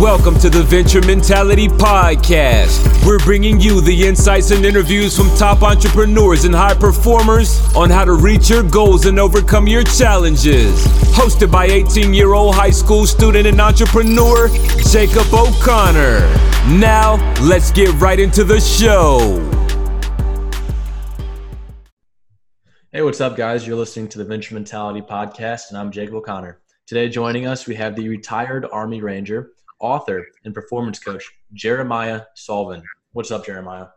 Welcome to the Venture Mentality Podcast. We're bringing you the insights and interviews from top entrepreneurs and high performers on how to reach your goals and overcome your challenges. Hosted by 18 year old high school student and entrepreneur, Jacob O'Connor. Now, let's get right into the show. Hey, what's up, guys? You're listening to the Venture Mentality Podcast, and I'm Jacob O'Connor. Today, joining us, we have the retired Army Ranger author, and performance coach, Jeramiah Solven. What's up, Jeramiah?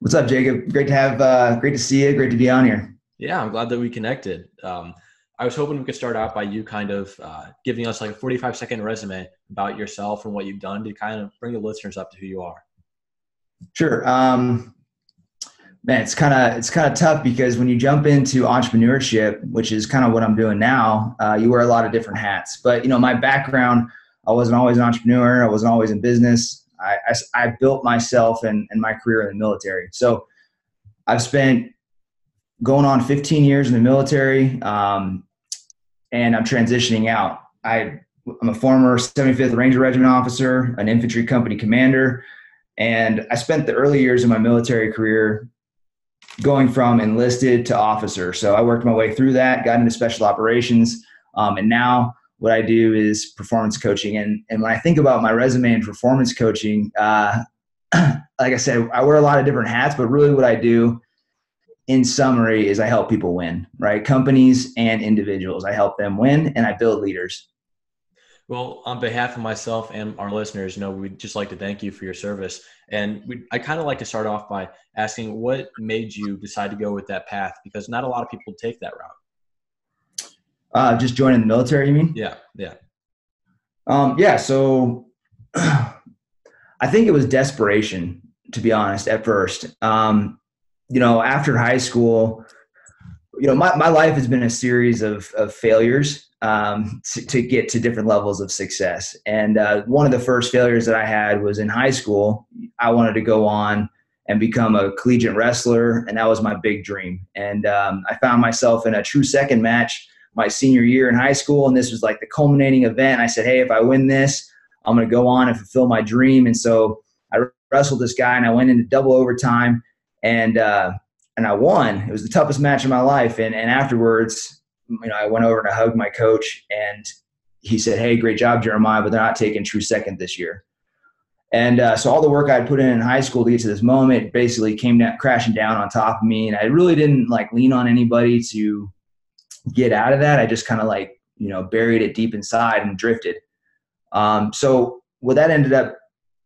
What's up, Jacob? Great to have, uh, great to see you. Great to be on here. Yeah, I'm glad that we connected. Um, I was hoping we could start out by you kind of uh, giving us like a 45 second resume about yourself and what you've done to kind of bring the listeners up to who you are. Sure. Um, man, it's kind of it's kind of tough because when you jump into entrepreneurship, which is kind of what I'm doing now, uh, you wear a lot of different hats. But you know, my background I wasn't always an entrepreneur. I wasn't always in business. I, I, I built myself and, and my career in the military. So I've spent going on 15 years in the military, um, and I'm transitioning out. I, I'm a former 75th Ranger Regiment officer, an infantry company commander, and I spent the early years of my military career going from enlisted to officer. So I worked my way through that, got into special operations, um, and now what I do is performance coaching. And, and when I think about my resume and performance coaching, uh, like I said, I wear a lot of different hats, but really what I do in summary is I help people win, right? Companies and individuals. I help them win and I build leaders. Well, on behalf of myself and our listeners, you know, we'd just like to thank you for your service. And we, I kind of like to start off by asking what made you decide to go with that path? Because not a lot of people take that route. Uh, just joining the military, you mean? Yeah, yeah. Um, yeah, so I think it was desperation, to be honest, at first. Um, you know, after high school, you know, my, my life has been a series of, of failures um, to, to, get to different levels of success. And uh, one of the first failures that I had was in high school. I wanted to go on and become a collegiate wrestler, and that was my big dream. And um, I found myself in a true second match my senior year in high school, and this was like the culminating event. I said, "Hey, if I win this, I'm going to go on and fulfill my dream." And so I wrestled this guy, and I went into double overtime, and uh, and I won. It was the toughest match of my life. And and afterwards, you know, I went over and I hugged my coach, and he said, "Hey, great job, Jeramiah, but they're not taking true second this year." And uh, so all the work I had put in in high school to get to this moment basically came down, crashing down on top of me, and I really didn't like lean on anybody to get out of that. I just kind of like, you know, buried it deep inside and drifted. Um, so what that ended up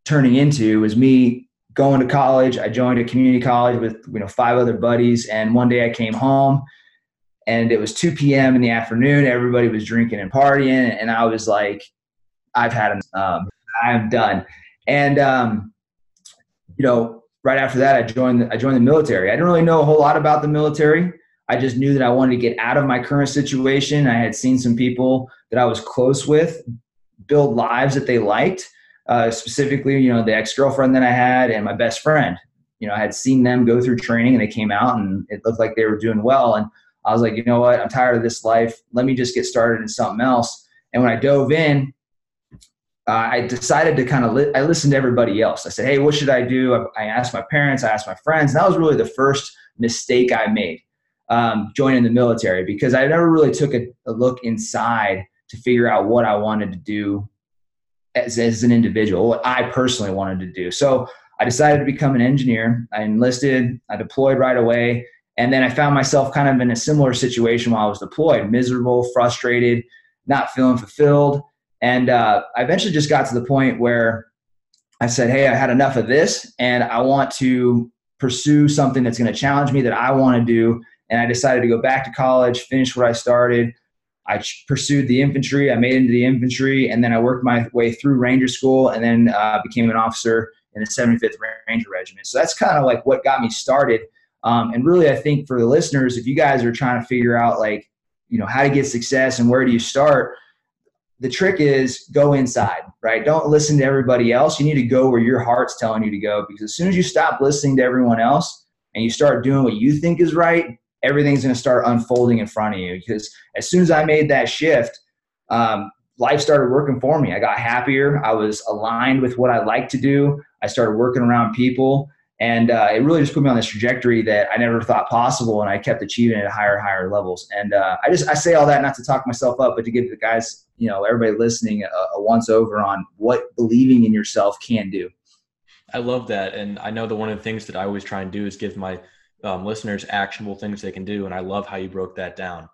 turning into was me going to college. I joined a community college with, you know, five other buddies. And one day I came home and it was 2 p.m. in the afternoon. Everybody was drinking and partying. And I was like, I've had, um, I'm done. And, um, you know, right after that, I joined, I joined the military. I didn't really know a whole lot about the military. I just knew that I wanted to get out of my current situation. I had seen some people that I was close with build lives that they liked. Uh, specifically, you know, the ex girlfriend that I had and my best friend. You know, I had seen them go through training and they came out and it looked like they were doing well. And I was like, you know what? I'm tired of this life. Let me just get started in something else. And when I dove in, uh, I decided to kind of li- I listened to everybody else. I said, hey, what should I do? I, I asked my parents, I asked my friends. And that was really the first mistake I made um, joining the military because I never really took a, a, look inside to figure out what I wanted to do as, as an individual, what I personally wanted to do. So I decided to become an engineer. I enlisted, I deployed right away. And then I found myself kind of in a similar situation while I was deployed miserable, frustrated, not feeling fulfilled. And uh, I eventually just got to the point where I said, Hey, I had enough of this, and I want to pursue something that's going to challenge me that I want to do and I decided to go back to college, finish what I started. I pursued the infantry. I made it into the infantry, and then I worked my way through Ranger School, and then uh, became an officer in the 75th Ranger Regiment. So that's kind of like what got me started. Um, and really, I think for the listeners, if you guys are trying to figure out like, you know, how to get success and where do you start, the trick is go inside, right? Don't listen to everybody else. You need to go where your heart's telling you to go because as soon as you stop listening to everyone else and you start doing what you think is right, everything's going to start unfolding in front of you because as soon as I made that shift, um, life started working for me. I got happier. I was aligned with what I like to do. I started working around people. And uh, it really just put me on this trajectory that I never thought possible, and I kept achieving at higher, and higher levels. And uh, I just I say all that not to talk myself up, but to give the guys, you know, everybody listening a, a once over on what believing in yourself can do. I love that, and I know that one of the things that I always try and do is give my um, listeners actionable things they can do, and I love how you broke that down.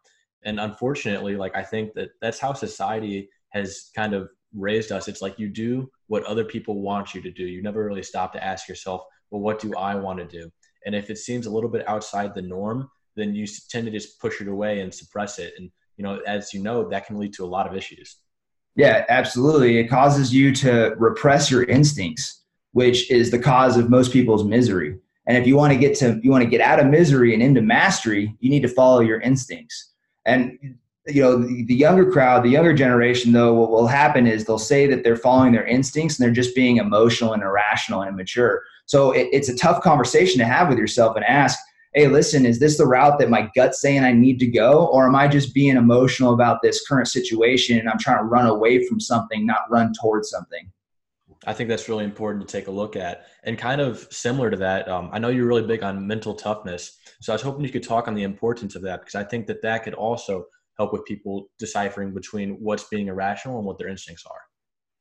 And unfortunately, like I think that that's how society has kind of raised us. It's like you do what other people want you to do. You never really stop to ask yourself well, what do I want to do? And if it seems a little bit outside the norm, then you tend to just push it away and suppress it. And, you know, as you know, that can lead to a lot of issues. Yeah, absolutely. It causes you to repress your instincts, which is the cause of most people's misery. And if you want to get to you want to get out of misery and into mastery, you need to follow your instincts. And you know, the, the younger crowd, the younger generation, though, what will happen is they'll say that they're following their instincts and they're just being emotional and irrational and immature. So it, it's a tough conversation to have with yourself and ask, hey, listen, is this the route that my gut's saying I need to go? Or am I just being emotional about this current situation and I'm trying to run away from something, not run towards something? I think that's really important to take a look at. And kind of similar to that, um, I know you're really big on mental toughness. So I was hoping you could talk on the importance of that because I think that that could also help with people deciphering between what's being irrational and what their instincts are.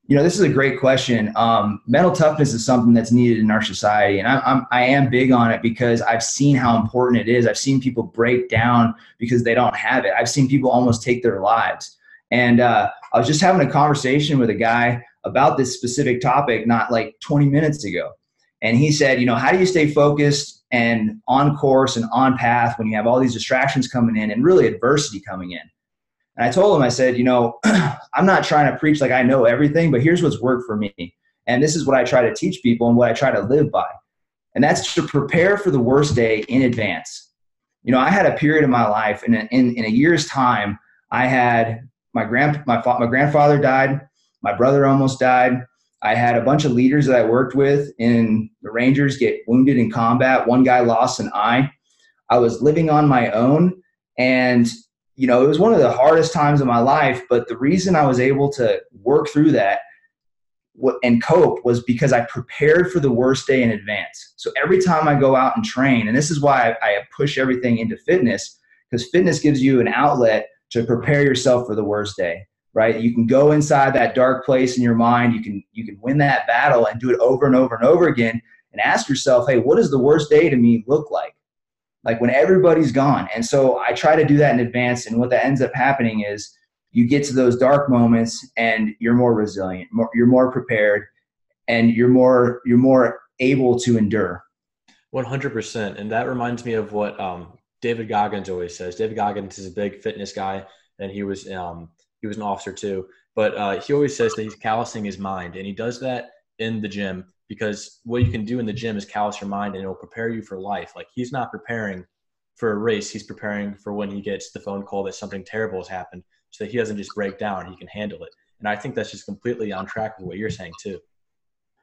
You know, this is a great question. Um, mental toughness is something that's needed in our society, and I, I'm I am big on it because I've seen how important it is. I've seen people break down because they don't have it. I've seen people almost take their lives. And uh, I was just having a conversation with a guy about this specific topic not like 20 minutes ago, and he said, you know, how do you stay focused and on course and on path when you have all these distractions coming in and really adversity coming in? And I told him, I said, you know, I'm not trying to preach like I know everything, but here's what's worked for me. And this is what I try to teach people and what I try to live by. And that's to prepare for the worst day in advance. You know, I had a period of my life in a, in, in a year's time, I had my grand my, my grandfather died, my brother almost died. I had a bunch of leaders that I worked with in the Rangers get wounded in combat. One guy lost an eye. I was living on my own and you know, it was one of the hardest times of my life, but the reason I was able to work through that and cope was because I prepared for the worst day in advance. So every time I go out and train, and this is why I, push everything into fitness, because fitness gives you an outlet to prepare yourself for the worst day right you can go inside that dark place in your mind you can you can win that battle and do it over and over and over again and ask yourself hey what does the worst day to me look like like when everybody's gone. And so I try to do that in advance. And what that ends up happening is you get to those dark moments and you're more resilient, more, you're more prepared, and you're more you're more able to endure. One hundred percent. And that reminds me of what um, David Goggins always says. David Goggins is a big fitness guy, and he was um, he was an officer too. But uh, he always says that he's callousing his mind, and he does that in the gym because what you can do in the gym is callous your mind and it'll prepare you for life. Like he's not preparing for a race, he's preparing for when he gets the phone call that something terrible has happened so that he doesn't just break down, he can handle it. And I think that's just completely on track with what you're saying too.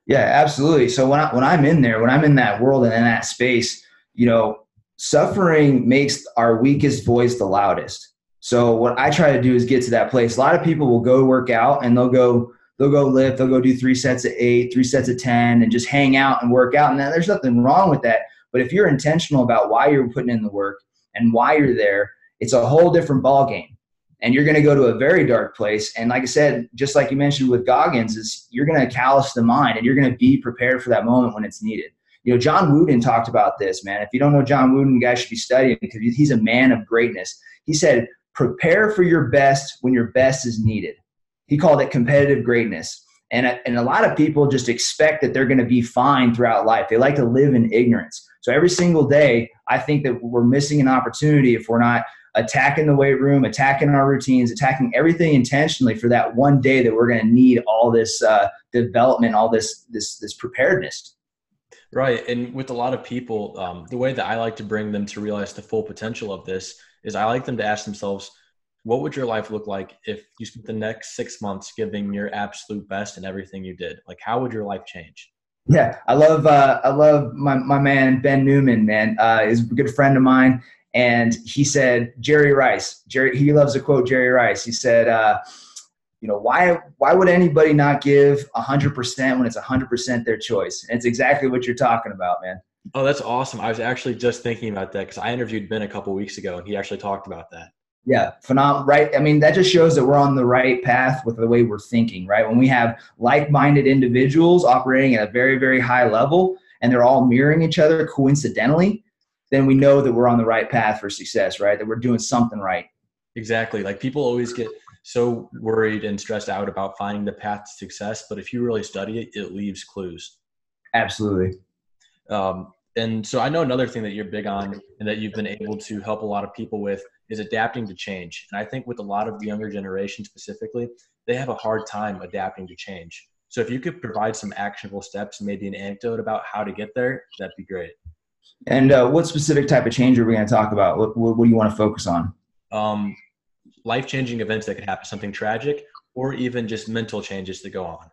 Yeah, absolutely. So when I, when I'm in there, when I'm in that world and in that space, you know, suffering makes our weakest voice the loudest. So what I try to do is get to that place. A lot of people will go work out and they'll go they'll go lift, they'll go do three sets of eight, three sets of 10, and just hang out and work out. And there's nothing wrong with that. But if you're intentional about why you're putting in the work and why you're there, it's a whole different ball game. And you're going to go to a very dark place. And like I said, just like you mentioned with Goggins, is you're going to callous the mind and you're going to be prepared for that moment when it's needed. You know, John Wooden talked about this, man. If you don't know John Wooden, you guys should be studying because he's a man of greatness. He said, prepare for your best when your best is needed. He called it competitive greatness. And, and a lot of people just expect that they're going to be fine throughout life. They like to live in ignorance. So every single day, I think that we're missing an opportunity if we're not attacking the weight room, attacking our routines, attacking everything intentionally for that one day that we're going to need all this uh, development, all this this this preparedness. Right, and with a lot of people, um, the way that I like to bring them to realize the full potential of this is I like them to ask themselves, what would your life look like if you spent the next six months giving your absolute best in everything you did? Like, how would your life change? Yeah, I love uh, I love my, my man Ben Newman. Man, uh, is a good friend of mine, and he said Jerry Rice. Jerry he loves to quote Jerry Rice. He said, uh, You know, why why would anybody not give 100% when it's 100% their choice? And it's exactly what you're talking about, man. Oh, that's awesome. I was actually just thinking about that because I interviewed Ben a couple weeks ago and he actually talked about that. Yeah, phenomenal. Right. I mean, that just shows that we're on the right path with the way we're thinking, right? When we have like minded individuals operating at a very, very high level and they're all mirroring each other coincidentally, then we know that we're on the right path for success, right? That we're doing something right. Exactly. Like people always get so worried and stressed out about finding the path to success, but if you really study it, it leaves clues. Absolutely. Um, and so I know another thing that you're big on and that you've been able to help a lot of people with is adapting to change. And I think with a lot of the younger generation specifically, they have a hard time adapting to change. So if you could provide some actionable steps, maybe an anecdote about how to get there, that'd be great. And uh, what specific type of change are we going to talk about? What, what, what do you want to focus on? Um, life-changing events that could happen, something tragic, or even just mental changes that go on.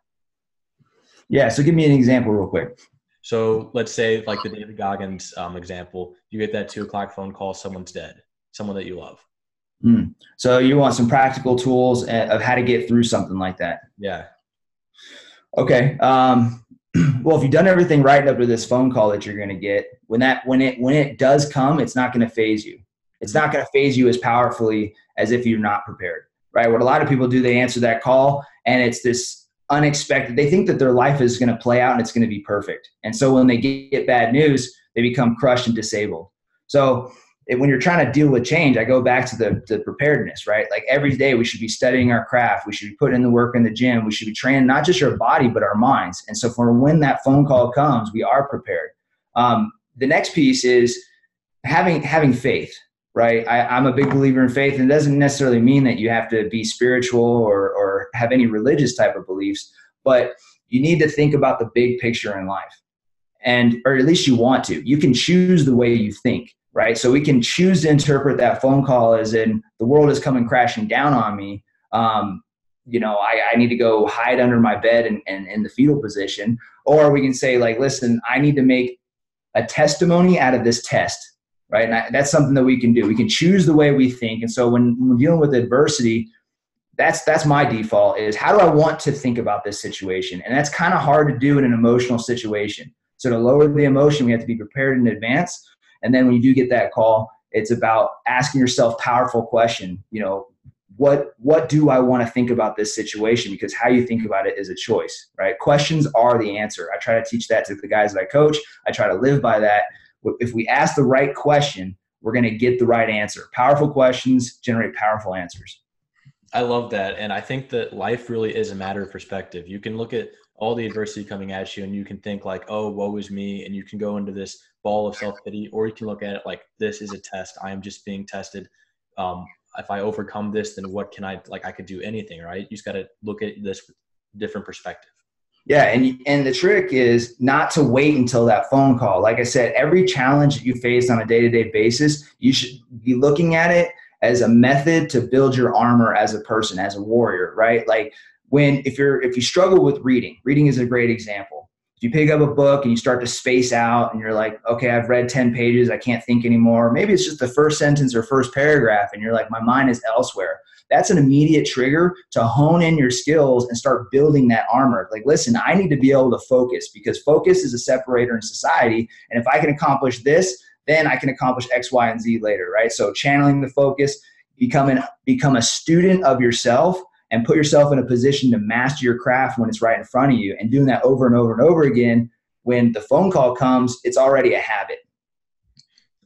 Yeah. So give me an example real quick. So let's say like the David Goggins um, example, you get that two o'clock phone call, someone's dead, someone that you love. Mm. So you want some practical tools uh, of how to get through something like that. Yeah. Okay. Um, well, if you've done everything right up to this phone call that you're going to get, when that when it when it does come, it's not going to faze you. It's not going to faze you as powerfully as if you're not prepared. Right? What a lot of people do, they answer that call, and it's this unexpected. They think that their life is going to play out and it's going to be perfect. And so when they get bad news, they become crushed and disabled. So when you're trying to deal with change, I go back to the, the preparedness, right? Like every day we should be studying our craft. We should be putting in the work in the gym. We should be training not just our body, but our minds. And so for when that phone call comes, we are prepared. Um, the next piece is having, having faith, right? I, am a big believer in faith, and it doesn't necessarily mean that you have to be spiritual or, or have any religious type of beliefs, but you need to think about the big picture in life. And, or at least you want to. You can choose the way you think, right? So we can choose to interpret that phone call as in the world is coming crashing down on me. Um, you know, I, I, need to go hide under my bed and, and in the fetal position. Or we can say, like, listen, I need to make a testimony out of this test right? And I, that's something that we can do. We can choose the way we think. And so when, when dealing with adversity, that's that's my default is how do I want to think about this situation? And that's kind of hard to do in an emotional situation. So to lower the emotion, we have to be prepared in advance. And then when you do get that call, it's about asking yourself powerful question, you know, what what do I want to think about this situation? Because how you think about it is a choice, right? Questions are the answer. I try to teach that to the guys that I coach. I try to live by that if we ask the right question, we're going to get the right answer. Powerful questions generate powerful answers. I love that. And I think that life really is a matter of perspective. You can look at all the adversity coming at you and you can think like, oh, woe is me. And you can go into this ball of self pity, or you can look at it like, this is a test. I am just being tested. Um, if I overcome this, then what can I, like, I could do anything, right? You just got to look at this different perspective. Yeah, and and the trick is not to wait until that phone call. Like I said, every challenge that you face on a day-to-day basis, you should be looking at it as a method to build your armor as a person, as a warrior, right? Like when if you're if you struggle with reading, reading is a great example. If you pick up a book and you start to space out and you're like, okay, I've read 10 pages, I can't think anymore. Maybe it's just the first sentence or first paragraph and you're like, my mind is elsewhere that's an immediate trigger to hone in your skills and start building that armor. Like, listen, I need to be able to focus because focus is a separator in society. And if I can accomplish this, then I can accomplish X, Y, and Z later, right? So channeling the focus, becoming become a student of yourself and put yourself in a position to master your craft when it's right in front of you and doing that over and over and over again when the phone call comes it's already a habit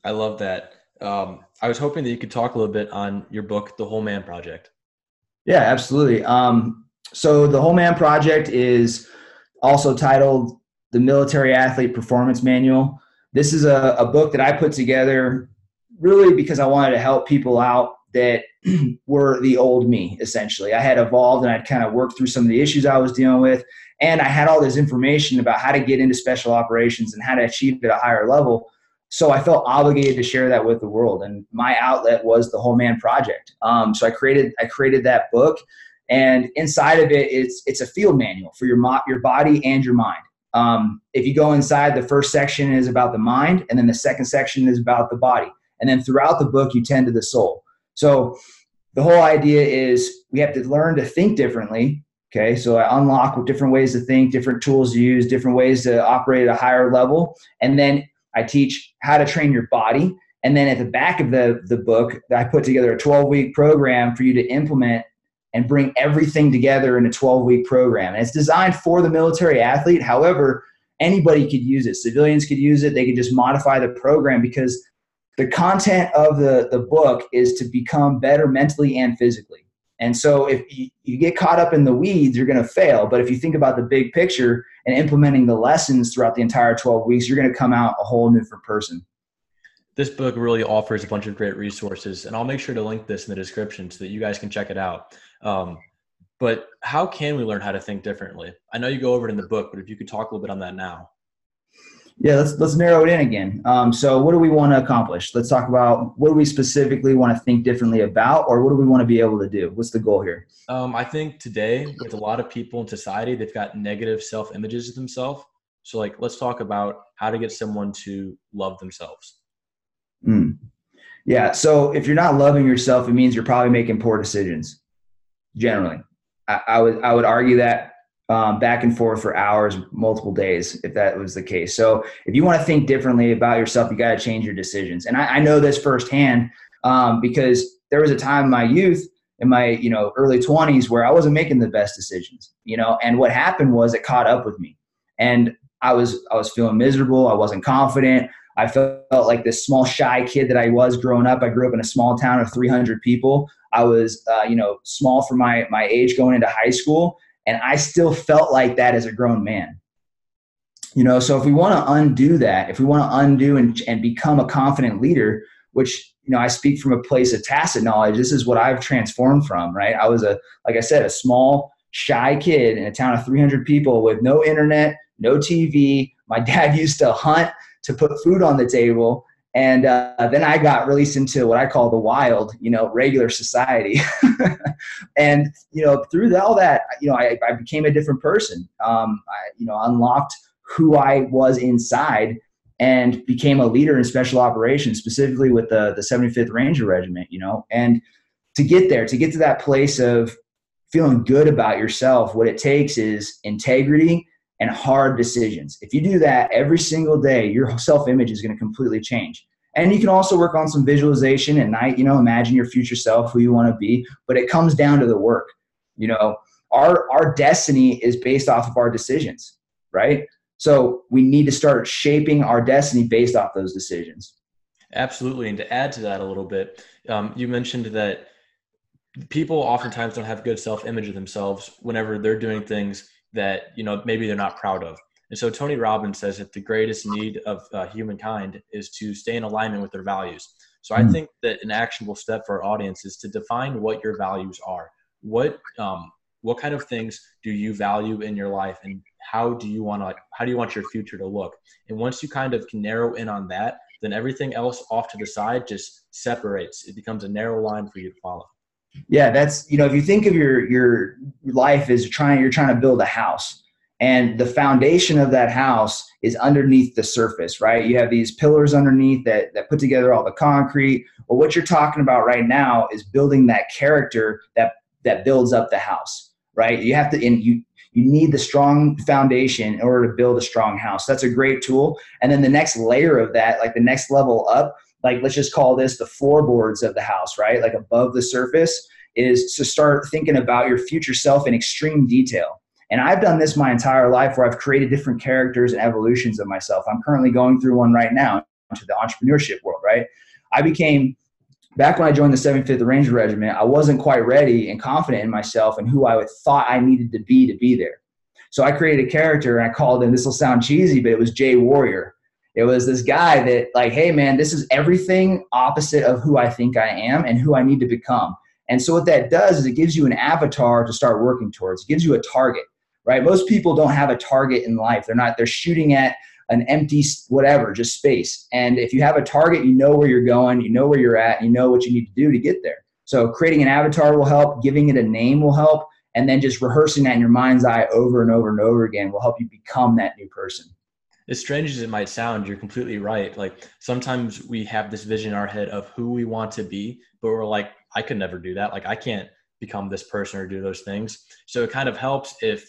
i love that um, I was hoping that you could talk a little bit on your book, The Whole Man Project. Yeah, absolutely. Um, so, The Whole Man Project is also titled The Military Athlete Performance Manual. This is a, a book that I put together really because I wanted to help people out that were the old me, essentially. I had evolved and I'd kind of worked through some of the issues I was dealing with. And I had all this information about how to get into special operations and how to achieve at a higher level so I felt obligated to share that with the world, and my outlet was the Whole Man Project. Um, so I created I created that book, and inside of it, it's it's a field manual for your mo- your body and your mind. Um, if you go inside, the first section is about the mind, and then the second section is about the body, and then throughout the book, you tend to the soul. So the whole idea is we have to learn to think differently. Okay, so I unlock different ways to think, different tools to use, different ways to operate at a higher level, and then I teach how to train your body. And then at the back of the the book, I put together a 12 week program for you to implement and bring everything together in a 12 week program. And it's designed for the military athlete. However, anybody could use it. Civilians could use it. They could just modify the program because the content of the, the book is to become better mentally and physically. And so if you, you get caught up in the weeds, you're going to fail. But if you think about the big picture and implementing the lessons throughout the entire 12 weeks, you're going to come out a whole different person. This book really offers a bunch of great resources, and I'll make sure to link this in the description so that you guys can check it out. Um, but how can we learn how to think differently? I know you go over it in the book, but if you could talk a little bit on that now. Yeah, let's let's narrow it in again. Um, so, what do we want to accomplish? Let's talk about what do we specifically want to think differently about, or what do we want to be able to do? What's the goal here? Um, I think today, with a lot of people in society, they've got negative self images of themselves. So, like, let's talk about how to get someone to love themselves. Mm. Yeah. So, if you're not loving yourself, it means you're probably making poor decisions. Generally, I, I would I would argue that um, back and forth for hours, multiple days, if that was the case. So if you want to think differently about yourself, you got to change your decisions. And I, I know this firsthand um, because there was a time in my youth, in my you know early 20s, where I wasn't making the best decisions. You know, and what happened was it caught up with me, and I was I was feeling miserable. I wasn't confident. I felt like this small shy kid that I was growing up. I grew up in a small town of 300 people. I was, uh, you know, small for my my age going into high school, and I still felt like that as a grown man. You know, so if we want to undo that, if we want to undo and, and become a confident leader, which, you know, I speak from a place of tacit knowledge, this is what I've transformed from, right? I was a, like I said, a small, shy kid in a town of 300 people with no internet, no TV. My dad used to hunt to put food on the table. And uh, then I got released into what I call the wild, you know, regular society. and, you know, through all that, you know, I, I became a different person. Um, I, you know, unlocked who I was inside and became a leader in special operations, specifically with the, the 75th Ranger Regiment, you know. And to get there, to get to that place of feeling good about yourself, what it takes is integrity and hard decisions. If you do that every single day, your self image is going to completely change. And you can also work on some visualization at night, you know, imagine your future self, who you want to be, but it comes down to the work. You know, our our destiny is based off of our decisions, right? So we need to start shaping our destiny based off those decisions. Absolutely. And to add to that a little bit, um, you mentioned that people oftentimes don't have good self image of themselves whenever they're doing things that you know maybe they're not proud of. And so Tony Robbins says that the greatest need of uh, humankind is to stay in alignment with their values. So I hmm. think that an actionable step for our audience is to define what your values are. What um, what kind of things do you value in your life, and how do you want to like, how do you want your future to look? And once you kind of can narrow in on that, then everything else off to the side just separates. It becomes a narrow line for you to follow. Yeah, that's you know if you think of your your life as trying you're trying to build a house and the foundation of that house is underneath the surface, right? You have these pillars underneath that that put together all the concrete. Well, what you're talking about right now is building that character that that builds up the house, right? You have to and you you need the strong foundation in order to build a strong house. That's a great tool. And then the next layer of that, like the next level up, like let's just call this the floorboards of the house, right? Like above the surface is to start thinking about your future self in extreme detail. And I've done this my entire life where I've created different characters and evolutions of myself. I'm currently going through one right now into the entrepreneurship world, right? I became back when I joined the 75th Ranger Regiment, I wasn't quite ready and confident in myself and who I thought I needed to be to be there. So I created a character and I called him, this will sound cheesy, but it was Jay Warrior. It was this guy that, like, hey, man, this is everything opposite of who I think I am and who I need to become. And so, what that does is it gives you an avatar to start working towards, it gives you a target, right? Most people don't have a target in life. They're not, they're shooting at an empty whatever, just space. And if you have a target, you know where you're going, you know where you're at, you know what you need to do to get there. So, creating an avatar will help, giving it a name will help, and then just rehearsing that in your mind's eye over and over and over again will help you become that new person. As strange as it might sound, you're completely right. Like sometimes we have this vision in our head of who we want to be, but we're like, I could never do that. Like I can't become this person or do those things. So it kind of helps if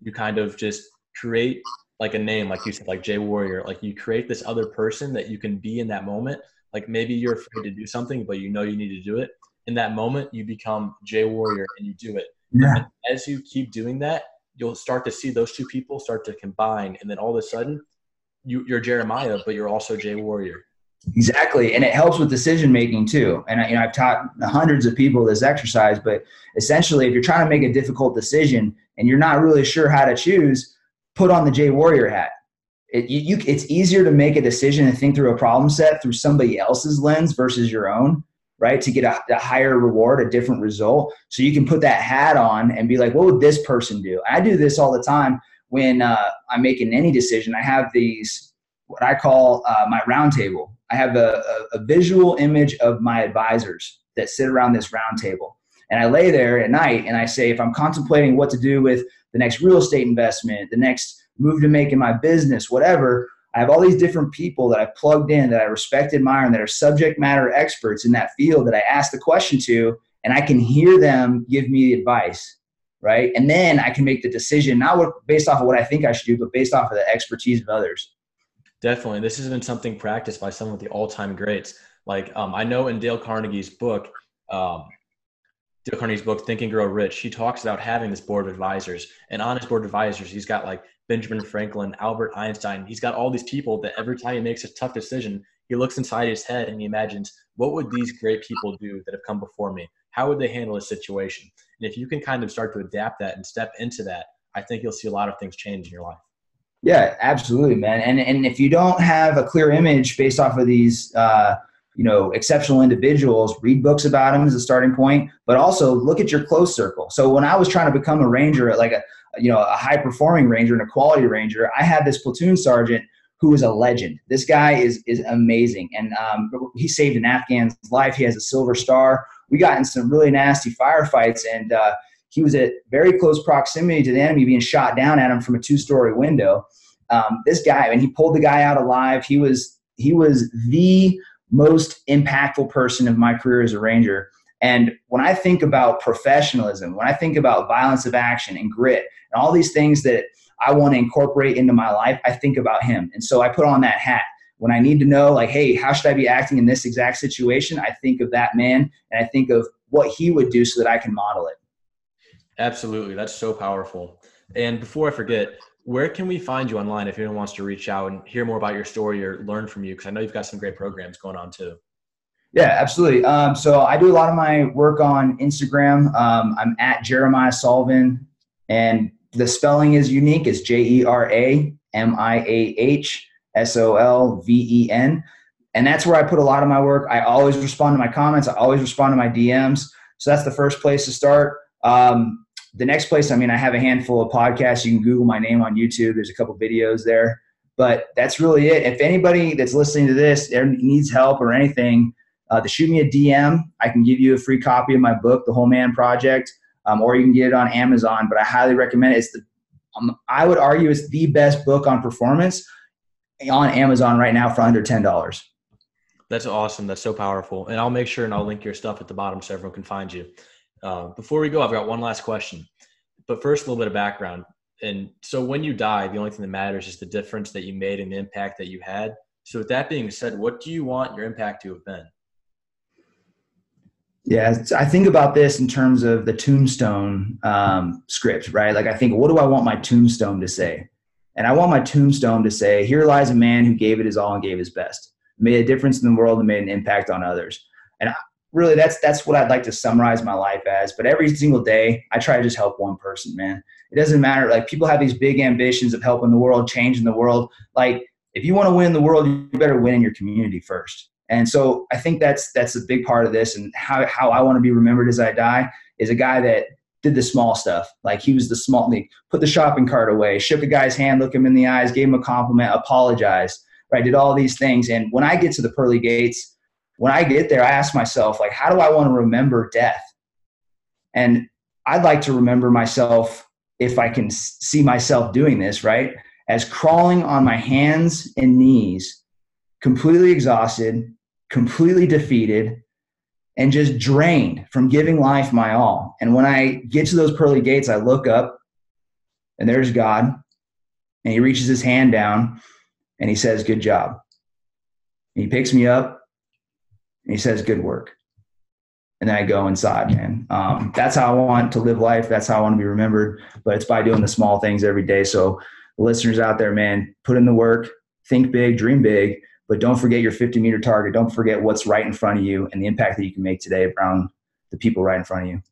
you kind of just create like a name, like you said, like Jay Warrior, like you create this other person that you can be in that moment. Like maybe you're afraid to do something, but you know you need to do it. In that moment, you become Jay Warrior and you do it. Yeah. And as you keep doing that, you'll start to see those two people start to combine, and then all of a sudden, you, you're Jeramiah, but you're also Jay Warrior. Exactly, and it helps with decision making too. And I, you know, I've taught hundreds of people this exercise, but essentially, if you're trying to make a difficult decision and you're not really sure how to choose, put on the Jay Warrior hat. It, you, you, it's easier to make a decision and think through a problem set through somebody else's lens versus your own, right? To get a, a higher reward, a different result. So you can put that hat on and be like, what would this person do? I do this all the time when uh, I'm making any decision. I have these what I call uh, my round table. I have a, a, a visual image of my advisors that sit around this round table. And I lay there at night and I say, if I'm contemplating what to do with the next real estate investment, the next move to make in my business, whatever, I have all these different people that I've plugged in that I respect, admire, and that are subject matter experts in that field that I ask the question to, and I can hear them give me advice, right? And then I can make the decision, not based off of what I think I should do, but based off of the expertise of others. Definitely. This has been something practiced by some of the all time greats. Like, um, I know in Dale Carnegie's book, um, Dale Carnegie's book, Think and Grow Rich, he talks about having this board of advisors. And on his board of advisors, he's got like Benjamin Franklin, Albert Einstein. He's got all these people that every time he makes a tough decision, he looks inside his head and he imagines, what would these great people do that have come before me? How would they handle a situation? And if you can kind of start to adapt that and step into that, I think you'll see a lot of things change in your life. Yeah, absolutely, man. And and if you don't have a clear image based off of these, uh, you know, exceptional individuals, read books about them as a starting point, but also look at your close circle. So when I was trying to become a ranger, like a you know a high performing ranger and a quality ranger, I had this platoon sergeant who was a legend. This guy is is amazing, and um, he saved an Afghan's life. He has a Silver Star. We got in some really nasty firefights, and uh, he was at very close proximity to the enemy being shot down at him from a two-story window. Um, this guy, and he pulled the guy out alive. He was he was the most impactful person of my career as a ranger. And when I think about professionalism, when I think about violence of action and grit and all these things that I want to incorporate into my life, I think about him. And so I put on that hat. When I need to know, like, hey, how should I be acting in this exact situation? I think of that man and I think of what he would do so that I can model it. Absolutely. That's so powerful. And before I forget, where can we find you online if anyone wants to reach out and hear more about your story or learn from you? Because I know you've got some great programs going on too. Yeah, absolutely. Um, so I do a lot of my work on Instagram. Um, I'm at Jeramiah Solven, and the spelling is unique. It's J E R A M I A H S O L V E N. And that's where I put a lot of my work. I always respond to my comments, I always respond to my DMs. So that's the first place to start. Um, the next place, I mean, I have a handful of podcasts. You can Google my name on YouTube. There's a couple videos there, but that's really it. If anybody that's listening to this needs help or anything, uh, to shoot me a DM. I can give you a free copy of my book, The Whole Man Project, um, or you can get it on Amazon. But I highly recommend it. It's the, um, I would argue it's the best book on performance on Amazon right now for under ten dollars. That's awesome. That's so powerful. And I'll make sure and I'll link your stuff at the bottom so everyone can find you. Uh, before we go, I've got one last question. But first, a little bit of background. And so, when you die, the only thing that matters is the difference that you made and the impact that you had. So, with that being said, what do you want your impact to have been? Yeah, I think about this in terms of the tombstone um, script, right? Like, I think, what do I want my tombstone to say? And I want my tombstone to say, here lies a man who gave it his all and gave his best, made a difference in the world and made an impact on others. And really, that's that's what I'd like to summarize my life as. But every single day, I try to just help one person, man. It doesn't matter. Like people have these big ambitions of helping the world, changing the world. Like if you want to win the world, you better win in your community first. And so I think that's that's a big part of this, and how how I want to be remembered as I die is a guy that did the small stuff. Like he was the small, he put the shopping cart away, shook a guy's hand, looked him in the eyes, gave him a compliment, apologized, right? Did all these things. And when I get to the pearly gates, when I get there, I ask myself, like, how do I want to remember death? And I'd like to remember myself if I can see myself doing this, right? as crawling on my hands and knees, completely exhausted, completely defeated, and just drained from giving life my all. And when I get to those pearly gates, I look up and there's God, and He reaches His hand down and He says, Good job. And he picks me up and he says, Good work. And then I go inside, man. Um, that's how I want to live life. That's how I want to be remembered. But it's by doing the small things every day. So, listeners out there, man, put in the work, think big, dream big, but don't forget your 50 meter target. Don't forget what's right in front of you and the impact that you can make today around the people right in front of you.